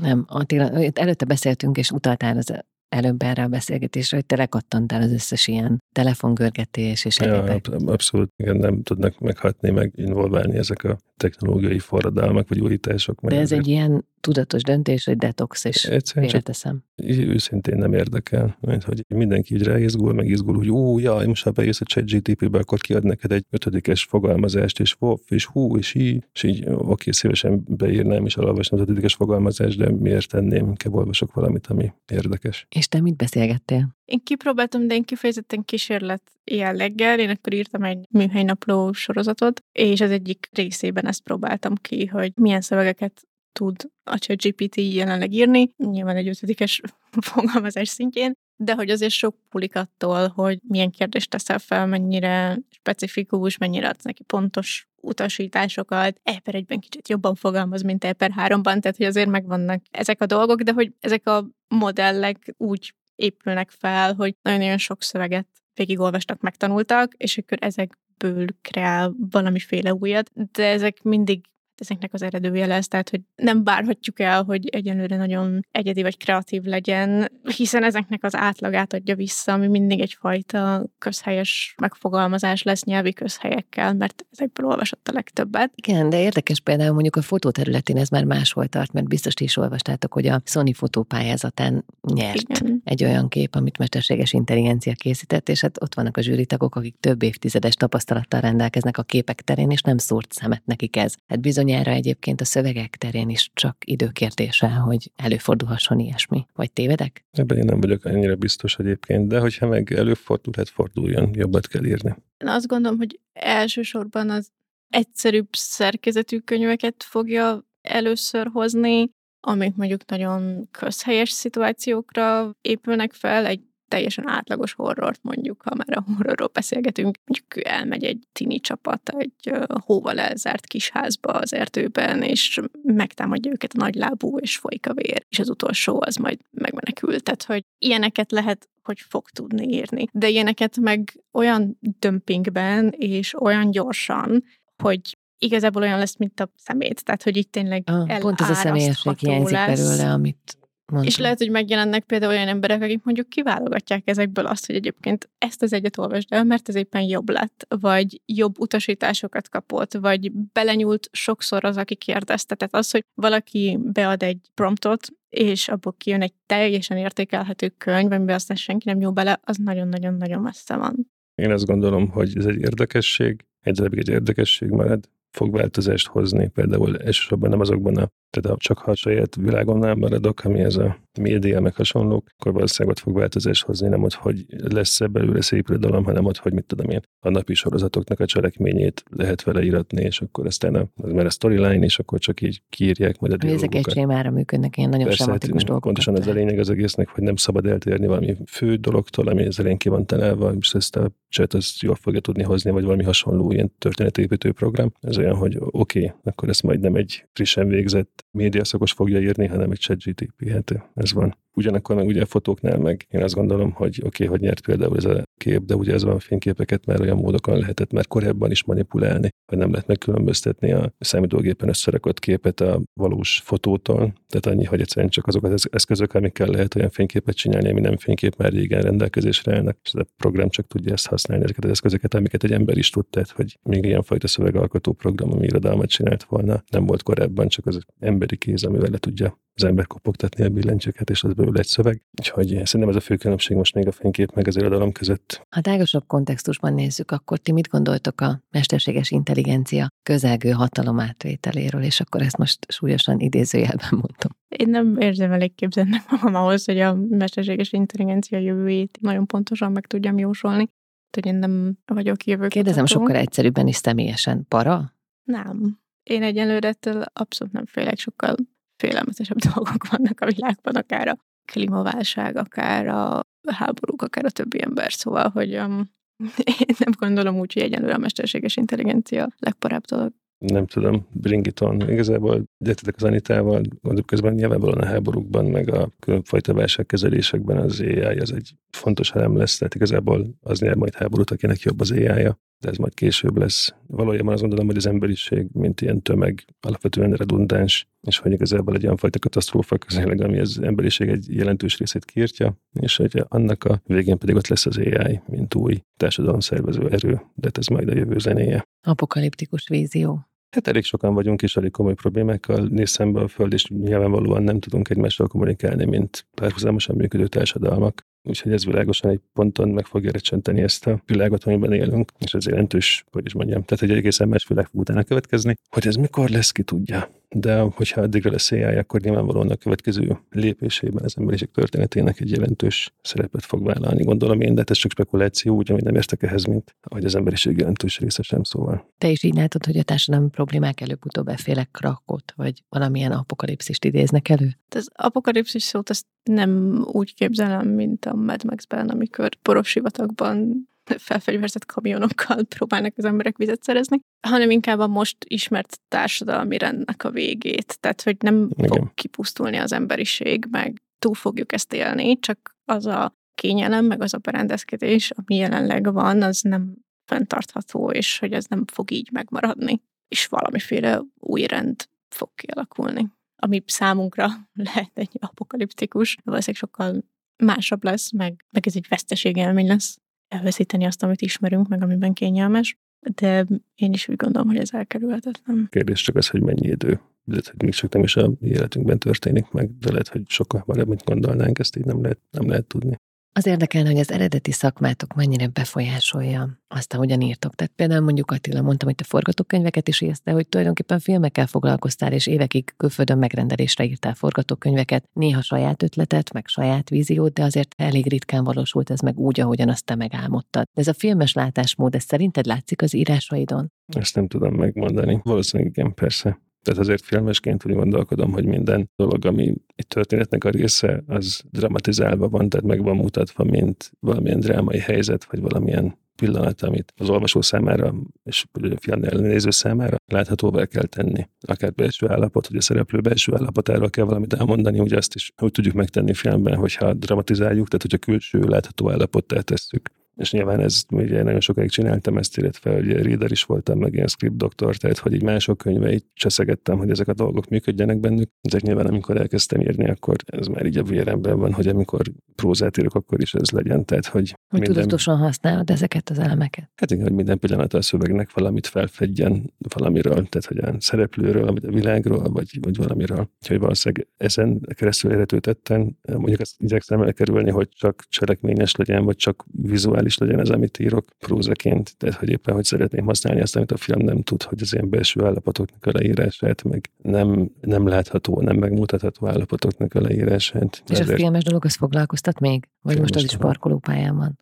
Nem, Attila, előtte beszéltünk, és utaltál az előbb erre a beszélgetésre, hogy te lekattantál az összes ilyen telefongörgetés és egyébek. Ja, abszolút, igen, nem tudnak meghatni, meg involválni ezek a technológiai forradalmak vagy újítások. De ez egy ilyen tudatos döntés, hogy detox, és Egyszerűen félreteszem. őszintén nem érdekel, mert hogy mindenki így ráizgul, meg izgul, hogy ú, jaj, most ha bejössz a ChatGTP-be, akkor kiad neked egy ötödikes fogalmazást, és woff, és hú, és így, és így oké, szívesen beírnám és elolvasnám az ötödikes fogalmazást, de miért tenném, inkább olvasok valamit, ami érdekes. És te mit beszélgettél? Én kipróbáltam, de én kifejezetten kísérlet jelleggel. Én akkor írtam egy műhelynapló sorozatot, és az egyik részében ezt próbáltam ki, hogy milyen szövegeket tud a ChatGPT jelenleg írni, nyilván egy ötödikes fogalmazás szintjén, de hogy azért sok pulik attól, hogy milyen kérdést teszel fel, mennyire specifikus, mennyire adsz neki pontos utasításokat, E per egyben kicsit jobban fogalmaz, mint E per háromban, tehát hogy azért megvannak ezek a dolgok, de hogy ezek a modellek úgy épülnek fel, hogy nagyon-nagyon sok szöveget végigolvastak, megtanultak, és akkor ezekből kreál valamiféle újat, de ezek mindig ezeknek az eredője lesz, tehát hogy nem várhatjuk el, hogy egyenlőre nagyon egyedi vagy kreatív legyen, hiszen ezeknek az átlagát adja vissza, ami mindig egyfajta közhelyes megfogalmazás lesz nyelvi közhelyekkel, mert ezekből olvasott a legtöbbet. Igen, de érdekes például mondjuk a fotó területén ez már máshol tart, mert biztos ti is olvastátok, hogy a Sony fotópályázatán nyert Igen. egy olyan kép, amit mesterséges intelligencia készített, és hát ott vannak a zsűritagok, akik több évtizedes tapasztalattal rendelkeznek a képek terén, és nem szórt szemet nekik ez. Hát bizonyára egyébként a szövegek terén is csak időkérdése, hogy előfordulhasson ilyesmi. Vagy tévedek? Ebben én nem vagyok annyira biztos egyébként, de hogyha meg előfordulhat, forduljon, jobbat kell írni. Én azt gondolom, hogy elsősorban az egyszerűbb szerkezetű könyveket fogja először hozni, amik mondjuk nagyon közhelyes szituációkra épülnek fel, egy teljesen átlagos horrort mondjuk, ha már a horrorról beszélgetünk, mondjuk elmegy egy tini csapat egy hóval elzárt kisházba az erdőben, és megtámadja őket a nagylábú, és folyik a vér, és az utolsó az majd megmenekül. Tehát, hogy ilyeneket lehet, hogy fog tudni írni. De ilyeneket meg olyan dömpingben, és olyan gyorsan, hogy igazából olyan lesz, mint a szemét. Tehát, hogy itt tényleg Ah, pont ez a személyesség hiányzik lesz. belőle, amit mondtam. És lehet, hogy megjelennek például olyan emberek, akik mondjuk kiválogatják ezekből azt, hogy egyébként ezt az egyet olvasd el, mert ez éppen jobb lett, vagy jobb utasításokat kapott, vagy belenyúlt sokszor az, aki kérdezte. Tehát az, hogy valaki bead egy promptot, és abból kijön egy teljesen értékelhető könyv, amiben aztán senki nem nyúl bele, az nagyon-nagyon-nagyon messze van. Én azt gondolom, hogy ez egy érdekesség, egy darabig egy érdekesség marad, fog változást hozni, például elsősorban nem azokban a, ha csak ha a saját világomnál maradok, ami ez a média, meg hasonlók, akkor valószínűleg ott fog változást hozni, nem ott, hogy lesz-e belőle szép irodalom, hanem ott, hogy mit tudom én, a napi sorozatoknak a cselekményét lehet vele íratni, és akkor aztán a, az már a storyline, és akkor csak így kiírják majd a Hogy ezek egy dialógokat. sémára működnek, ilyen nagyon Persze, sematikus hát dolgok. pontosan ez a lényeg az egésznek, hogy nem szabad eltérni valami fő dologtól, ami az elején ki van találva, és ezt a chat az jól fogja tudni hozni, vagy valami hasonló ilyen történetépítő program. Ez olyan, hogy oké, okay, akkor ezt majd nem egy frissen végzett médiaszakos fogja írni, hanem egy chat GTP, hát ez van. Ugyanakkor meg ugye a fotóknál meg én azt gondolom, hogy oké, okay, hogy nyert például ez a kép, de ugye ez van a fényképeket már olyan módokon lehetett már korábban is manipulálni, hogy nem lehet megkülönböztetni a számítógépen összerakott képet a valós fotótól. Tehát annyi, hogy egyszerűen csak azok az eszközök, amikkel lehet olyan fényképet csinálni, ami nem fénykép már régen rendelkezésre állnak, és a program csak tudja ezt használni, ezeket az eszközöket, amiket egy ember is tud, tehát hogy még ilyenfajta szövegalkotó program, ami irodalmat csinált volna, nem volt korábban, csak az emberi kéz, amivel le tudja az ember kopogtatni a billentyűket, és az belőle egy szöveg. Úgyhogy szerintem ez a fő különbség most még a fénykép meg az irodalom között. Ha tágasabb kontextusban nézzük, akkor ti mit gondoltok a mesterséges intelligencia közelgő hatalom átvételéről, és akkor ezt most súlyosan idézőjelben mondtam. Én nem érzem elég képzelnek magam ahhoz, hogy a mesterséges intelligencia jövőjét nagyon pontosan meg tudjam jósolni. Hogy én nem vagyok jövőkutató. Kérdezem sokkal egyszerűbben is személyesen. Para? Nem. Én egyelőre ettől abszolút nem félek, sokkal félelmetesebb dolgok vannak a világban, akár a klímaválság, akár a háborúk, akár a többi ember. Szóval, hogy um, én nem gondolom úgy, hogy egyenlőre a mesterséges intelligencia legparább dolog. nem tudom, bring it on. Igazából egyetetek az Anitával, mondjuk közben nyilvánvalóan a háborúkban, meg a különfajta válságkezelésekben az AI az egy fontos elem lesz, tehát igazából az nyer majd háborút, akinek jobb az AI-ja, de ez majd később lesz. Valójában azt gondolom, hogy az emberiség, mint ilyen tömeg, alapvetően redundáns, és hogy igazából egy olyan fajta katasztrófa közöleg, ami az emberiség egy jelentős részét kiirtja, és hogy annak a végén pedig ott lesz az AI, mint új társadalomszervező erő, de hát ez majd a jövő zenéje. Apokaliptikus vízió. Hát elég sokan vagyunk, és elég komoly problémákkal néz szembe a Föld, és nyilvánvalóan nem tudunk egymással kommunikálni, mint párhuzamosan működő társadalmak. Úgyhogy ez világosan egy ponton meg fogja recsenteni ezt a világot, amiben élünk, és ez jelentős, hogy is mondjam, tehát egy egészen más világ fog utána következni. Hogy ez mikor lesz, ki tudja. De hogyha addigra lesz AI, akkor nyilvánvalóan a következő lépésében az emberiség történetének egy jelentős szerepet fog vállalni. Gondolom én, de ez csak spekuláció, úgy, nem értek ehhez, mint ahogy az emberiség jelentős része sem szóval. Te is így látod, hogy a társadalmi problémák előbb-utóbb efféle krakot, vagy valamilyen apokalipszist idéznek elő? Az apokalipszis szót azt nem úgy képzelem, mint a Mad Max-ben, amikor poros sivatagban felfegyverzett kamionokkal próbálnak az emberek vizet szerezni, hanem inkább a most ismert társadalmi rendnek a végét. Tehát, hogy nem Igen. fog kipusztulni az emberiség, meg túl fogjuk ezt élni, csak az a kényelem, meg az a berendezkedés, ami jelenleg van, az nem fenntartható, és hogy ez nem fog így megmaradni. És valamiféle új rend fog kialakulni, ami számunkra lehet egy apokaliptikus, valószínűleg sokkal másabb lesz, meg, meg ez egy veszteségélmény lesz elveszíteni azt, amit ismerünk, meg amiben kényelmes, de én is úgy gondolom, hogy ez elkerülhetetlen. Kérdés csak az, hogy mennyi idő. Lehet, hogy még csak nem is a életünkben történik meg, de lehet, hogy sokkal hamarabb, mint gondolnánk, ezt így nem lehet, nem lehet tudni. Az érdekel, hogy az eredeti szakmátok mennyire befolyásolja azt, ahogyan írtok. Tehát például mondjuk Attila mondtam, hogy te forgatókönyveket is írsz, de hogy tulajdonképpen filmekkel foglalkoztál, és évekig külföldön megrendelésre írtál forgatókönyveket, néha saját ötletet, meg saját víziót, de azért elég ritkán valósult ez meg úgy, ahogyan azt te megálmodtad. De ez a filmes látásmód, ez szerinted látszik az írásaidon? Ezt nem tudom megmondani. Valószínűleg igen, persze. Tehát azért filmesként úgy gondolkodom, hogy minden dolog, ami egy történetnek a része, az dramatizálva van, tehát meg van mutatva, mint valamilyen drámai helyzet, vagy valamilyen pillanat, amit az olvasó számára és a film ellenéző számára láthatóvá kell tenni. Akár belső állapot, hogy a szereplő belső állapotáról kell valamit elmondani, ugye azt is úgy tudjuk megtenni filmben, hogyha dramatizáljuk, tehát hogyha külső látható állapottá tesszük és nyilván ez ugye nagyon sokáig csináltam ezt, illetve ugye reader is voltam, meg ilyen script doktor, tehát hogy így mások könyveit cseszegettem, hogy ezek a dolgok működjenek bennük. Ezek nyilván amikor elkezdtem írni, akkor ez már így a véremben van, hogy amikor prózát írok, akkor is ez legyen. Tehát, hogy, hogy minden... tudatosan használod ezeket az elemeket. Hát igen, hogy minden pillanat a szövegnek valamit felfedjen valamiről, tehát hogy a szereplőről, vagy a világról, vagy, vagy valamiről. Hogy valószínűleg ezen keresztül érhető tetten, mondjuk azt igyekszem elkerülni, hogy csak cselekményes legyen, vagy csak vizuális is legyen ez, amit írok prózaként, tehát hogy éppen hogy szeretném használni azt, amit a film nem tud, hogy az ilyen belső állapotoknak a leírását, meg nem, nem látható, nem megmutatható állapotoknak a leírását. És ezért... a filmes dolog az foglalkoztat még? Vagy most az is parkolópályán van?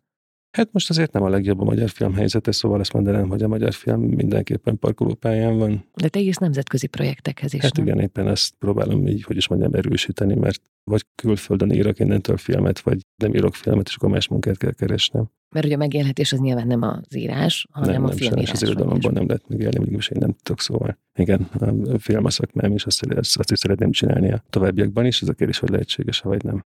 Hát most azért nem a legjobb a magyar film helyzete, szóval azt mondanám, hogy a magyar film mindenképpen parkolópályán van. De te írsz nemzetközi projektekhez is. Hát nem? igen, éppen ezt próbálom így, hogy is mondjam, erősíteni, mert vagy külföldön írok innentől filmet, vagy nem írok filmet, és akkor más munkát kell keresnem. Mert ugye a megélhetés az nyilván nem az írás, hanem nem, a nem, filmírás. az irodalomban nem lehet megélni, mégis én nem tudok szóval. Igen, a film a szakmám, és azt, azt is szeretném csinálni a továbbiakban is, ez a kérdés, hogy lehetséges vagy nem.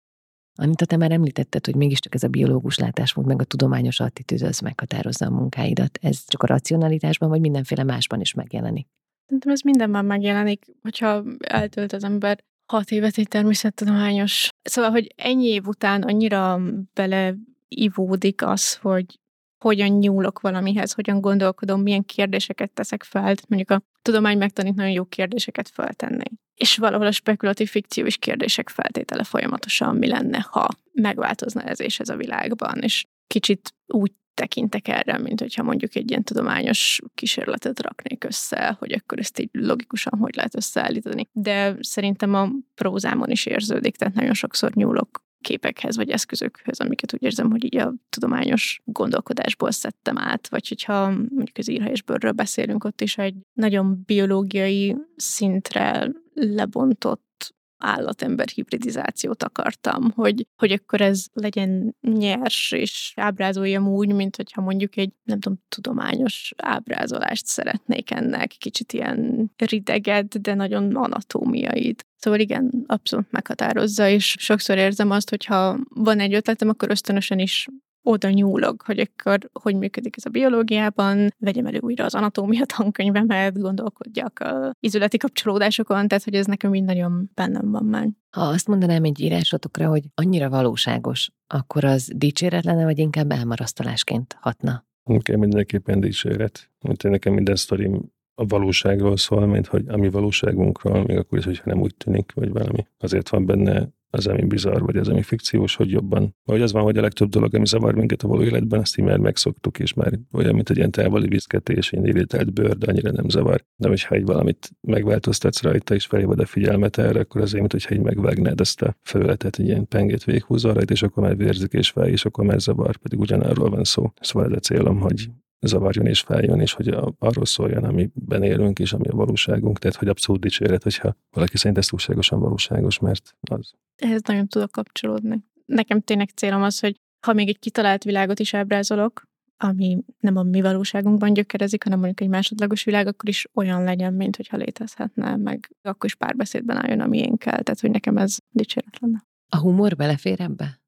Anita, te már említetted, hogy mégiscsak ez a biológus látásmód, meg a tudományos attitűd az meghatározza a munkáidat. Ez csak a racionalitásban, vagy mindenféle másban is megjelenik? Szerintem ez mindenben megjelenik, hogyha eltölt az ember hat évet egy természettudományos. Szóval, hogy ennyi év után annyira beleivódik az, hogy hogyan nyúlok valamihez, hogyan gondolkodom, milyen kérdéseket teszek fel. Mondjuk a tudomány megtanít nagyon jó kérdéseket feltenni. És valahol a spekulatív fikció is kérdések feltétele folyamatosan, mi lenne, ha megváltozna ez és ez a világban. És kicsit úgy tekintek erre, mint hogyha mondjuk egy ilyen tudományos kísérletet raknék össze, hogy akkor ezt így logikusan hogy lehet összeállítani. De szerintem a prózámon is érződik, tehát nagyon sokszor nyúlok képekhez vagy eszközökhöz, amiket úgy érzem, hogy így a tudományos gondolkodásból szedtem át, vagy hogyha mondjuk az írhelyesbőrről beszélünk, ott is egy nagyon biológiai szintre lebontott állatember hibridizációt akartam, hogy, hogy akkor ez legyen nyers, és ábrázoljam úgy, mint hogyha mondjuk egy, nem tudom, tudományos ábrázolást szeretnék ennek, kicsit ilyen rideged, de nagyon anatómiait. Szóval igen, abszolút meghatározza, és sokszor érzem azt, hogyha van egy ötletem, akkor ösztönösen is oda nyúlok, hogy akkor hogy működik ez a biológiában, vegyem elő újra az anatómia tankönyvemet, gondolkodjak a izületi kapcsolódásokon, tehát hogy ez nekem mind nagyon bennem van már. Ha azt mondanám egy írásotokra, hogy annyira valóságos, akkor az dicséret lenne, vagy inkább elmarasztalásként hatna? Okay, mindenképpen dicséret. Mint nekem minden sztorim a valóságról szól, mint hogy a mi valóságunkról, még akkor is, hogyha nem úgy tűnik, vagy valami. Azért van benne az, ami bizarr, vagy az, ami fikciós, hogy jobban. Vagy az van, hogy a legtöbb dolog, ami zavar minket a való életben, azt így már megszoktuk, és már olyan, mint egy ilyen távoli viszketés, én irritált bőr, de annyira nem zavar. De hogyha egy valamit megváltoztatsz rajta, és felhívod a figyelmet erre, akkor azért, mint hogyha így megvágnád ezt a felületet, egy ilyen pengét véghúzol rajta, és akkor már vérzik és fáj, és akkor már zavar, pedig ugyanarról van szó. Szóval ez a célom, hogy zavarjon és fájjon, és hogy arról szóljon, amiben élünk, és ami a valóságunk. Tehát, hogy abszolút dicséret, hogyha valaki szerint ez túlságosan valóságos, mert az. Ehhez nagyon tudok kapcsolódni. Nekem tényleg célom az, hogy ha még egy kitalált világot is ábrázolok, ami nem a mi valóságunkban gyökerezik, hanem mondjuk egy másodlagos világ, akkor is olyan legyen, mint hogyha létezhetne, meg akkor is párbeszédben álljon a miénkkel. Tehát, hogy nekem ez dicséret lenne. A humor belefér ebbe?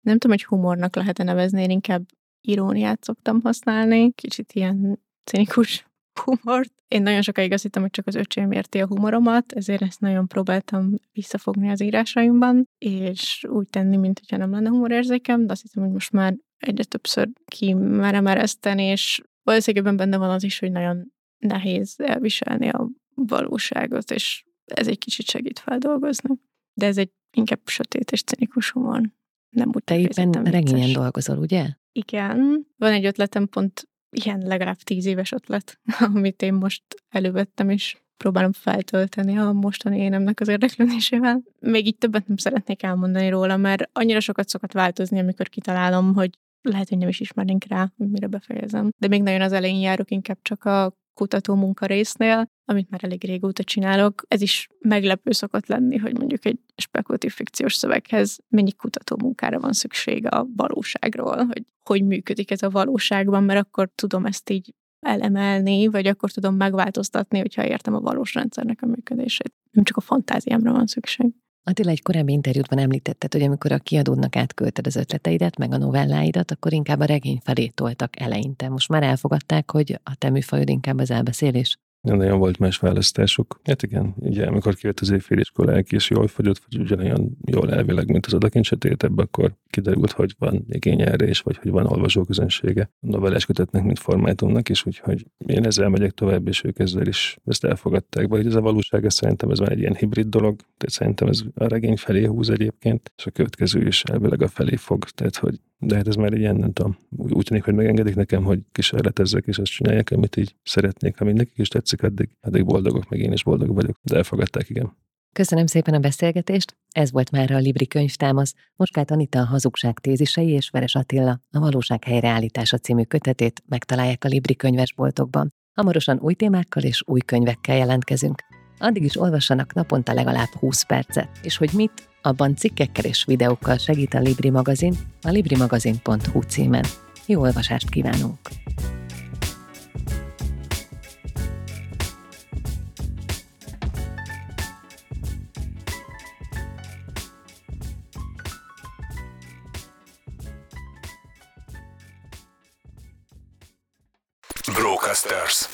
Nem tudom, hogy humornak lehet-e nevezni, én inkább iróniát szoktam használni, kicsit ilyen cinikus humort. Én nagyon sokáig azt hittem, hogy csak az öcsém érti a humoromat, ezért ezt nagyon próbáltam visszafogni az írásaimban, és úgy tenni, mint hogyha nem lenne humorérzékem, de azt hiszem, hogy most már egyre többször ki merem ereszteni, és valószínűleg benne van az is, hogy nagyon nehéz elviselni a valóságot, és ez egy kicsit segít feldolgozni. De ez egy inkább sötét és cinikus humor. Nem úgy Te éppen regényen dolgozol, ugye? Igen. Van egy ötletem, pont ilyen legalább tíz éves ötlet, amit én most elővettem, és próbálom feltölteni a mostani énemnek az érdeklődésével. Még így többet nem szeretnék elmondani róla, mert annyira sokat szokott változni, amikor kitalálom, hogy lehet, hogy nem is ismernénk rá, mire befejezem. De még nagyon az elején járok inkább csak a kutató munka résznél, amit már elég régóta csinálok. Ez is meglepő szokott lenni, hogy mondjuk egy spekulatív fikciós szöveghez mennyi kutató munkára van szüksége a valóságról, hogy hogy működik ez a valóságban, mert akkor tudom ezt így elemelni, vagy akkor tudom megváltoztatni, hogyha értem a valós rendszernek a működését. Nem csak a fantáziámra van szükség. Attila egy korábbi interjútban említetted, hogy amikor a kiadódnak átkölted az ötleteidet, meg a novelláidat, akkor inkább a regény felé toltak eleinte. Most már elfogadták, hogy a te műfajod inkább az elbeszélés? Nem nagyon volt más választásuk. Hát igen, ugye amikor kijött az évféliskolák, és jól fogyott, vagy ugyanolyan jól elvileg, mint az adakincsötét, akkor kiderült, hogy van igény erre, és vagy hogy van olvasóközönsége a novellás kötetnek, mint formátumnak, és úgyhogy én ezzel megyek tovább, és ők ezzel is ezt elfogadták. Vagy ez a valóság, ez szerintem ez van egy ilyen hibrid dolog, tehát szerintem ez a regény felé húz egyébként, és a következő is elvileg a felé fog. Tehát, hogy de hát ez már ilyen, nem tudom, úgy tűnik, hogy megengedik nekem, hogy kísérletezzek, és azt csinálják, amit így szeretnék, ami nekik is tetszik, addig, addig boldogok, meg én is boldog vagyok, de elfogadták, igen. Köszönöm szépen a beszélgetést, ez volt már a Libri könyvtámasz, Moskát Anita a hazugság tézisei és Veres Attila a valóság helyreállítása című kötetét megtalálják a Libri könyvesboltokban. Hamarosan új témákkal és új könyvekkel jelentkezünk. Addig is olvassanak naponta legalább 20 percet, és hogy mit, abban cikkekkel és videókkal segít a Libri magazin a librimagazin.hu címen. Jó olvasást kívánunk! Brocasters.